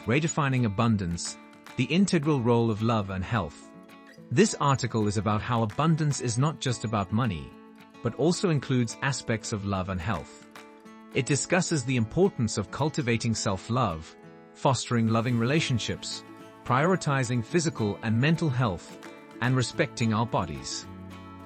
Redefining Abundance, the integral role of love and health. This article is about how abundance is not just about money, but also includes aspects of love and health. It discusses the importance of cultivating self-love, fostering loving relationships, prioritizing physical and mental health, and respecting our bodies.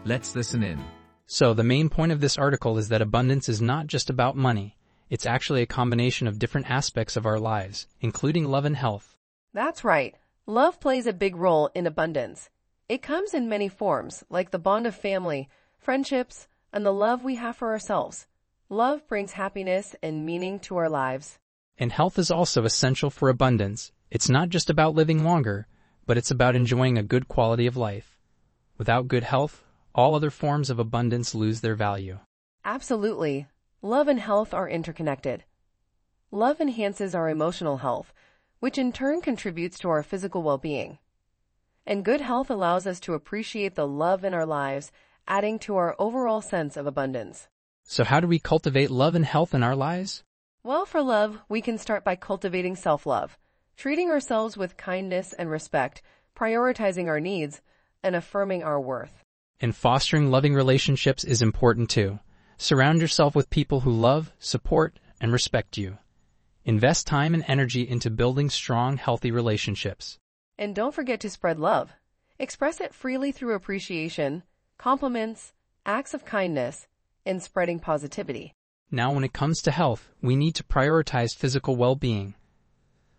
Let's listen in. So the main point of this article is that abundance is not just about money. It's actually a combination of different aspects of our lives, including love and health. That's right. Love plays a big role in abundance. It comes in many forms, like the bond of family, friendships, and the love we have for ourselves. Love brings happiness and meaning to our lives. And health is also essential for abundance. It's not just about living longer, but it's about enjoying a good quality of life. Without good health, all other forms of abundance lose their value. Absolutely. Love and health are interconnected. Love enhances our emotional health, which in turn contributes to our physical well-being. And good health allows us to appreciate the love in our lives, adding to our overall sense of abundance. So how do we cultivate love and health in our lives? Well, for love, we can start by cultivating self-love, treating ourselves with kindness and respect, prioritizing our needs, and affirming our worth. And fostering loving relationships is important too. Surround yourself with people who love, support, and respect you. Invest time and energy into building strong, healthy relationships. And don't forget to spread love. Express it freely through appreciation, compliments, acts of kindness, and spreading positivity. Now when it comes to health, we need to prioritize physical well-being.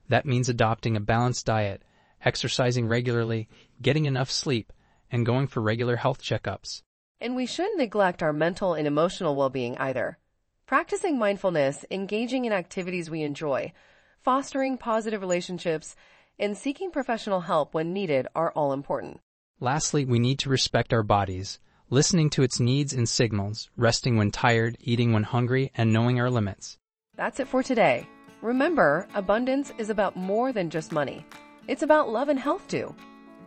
That means adopting a balanced diet, exercising regularly, getting enough sleep, and going for regular health checkups. And we shouldn't neglect our mental and emotional well-being either. Practicing mindfulness, engaging in activities we enjoy, fostering positive relationships, and seeking professional help when needed are all important. Lastly, we need to respect our bodies, listening to its needs and signals, resting when tired, eating when hungry, and knowing our limits. That's it for today. Remember, abundance is about more than just money. It's about love and health too.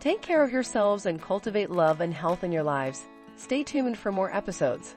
Take care of yourselves and cultivate love and health in your lives. Stay tuned for more episodes.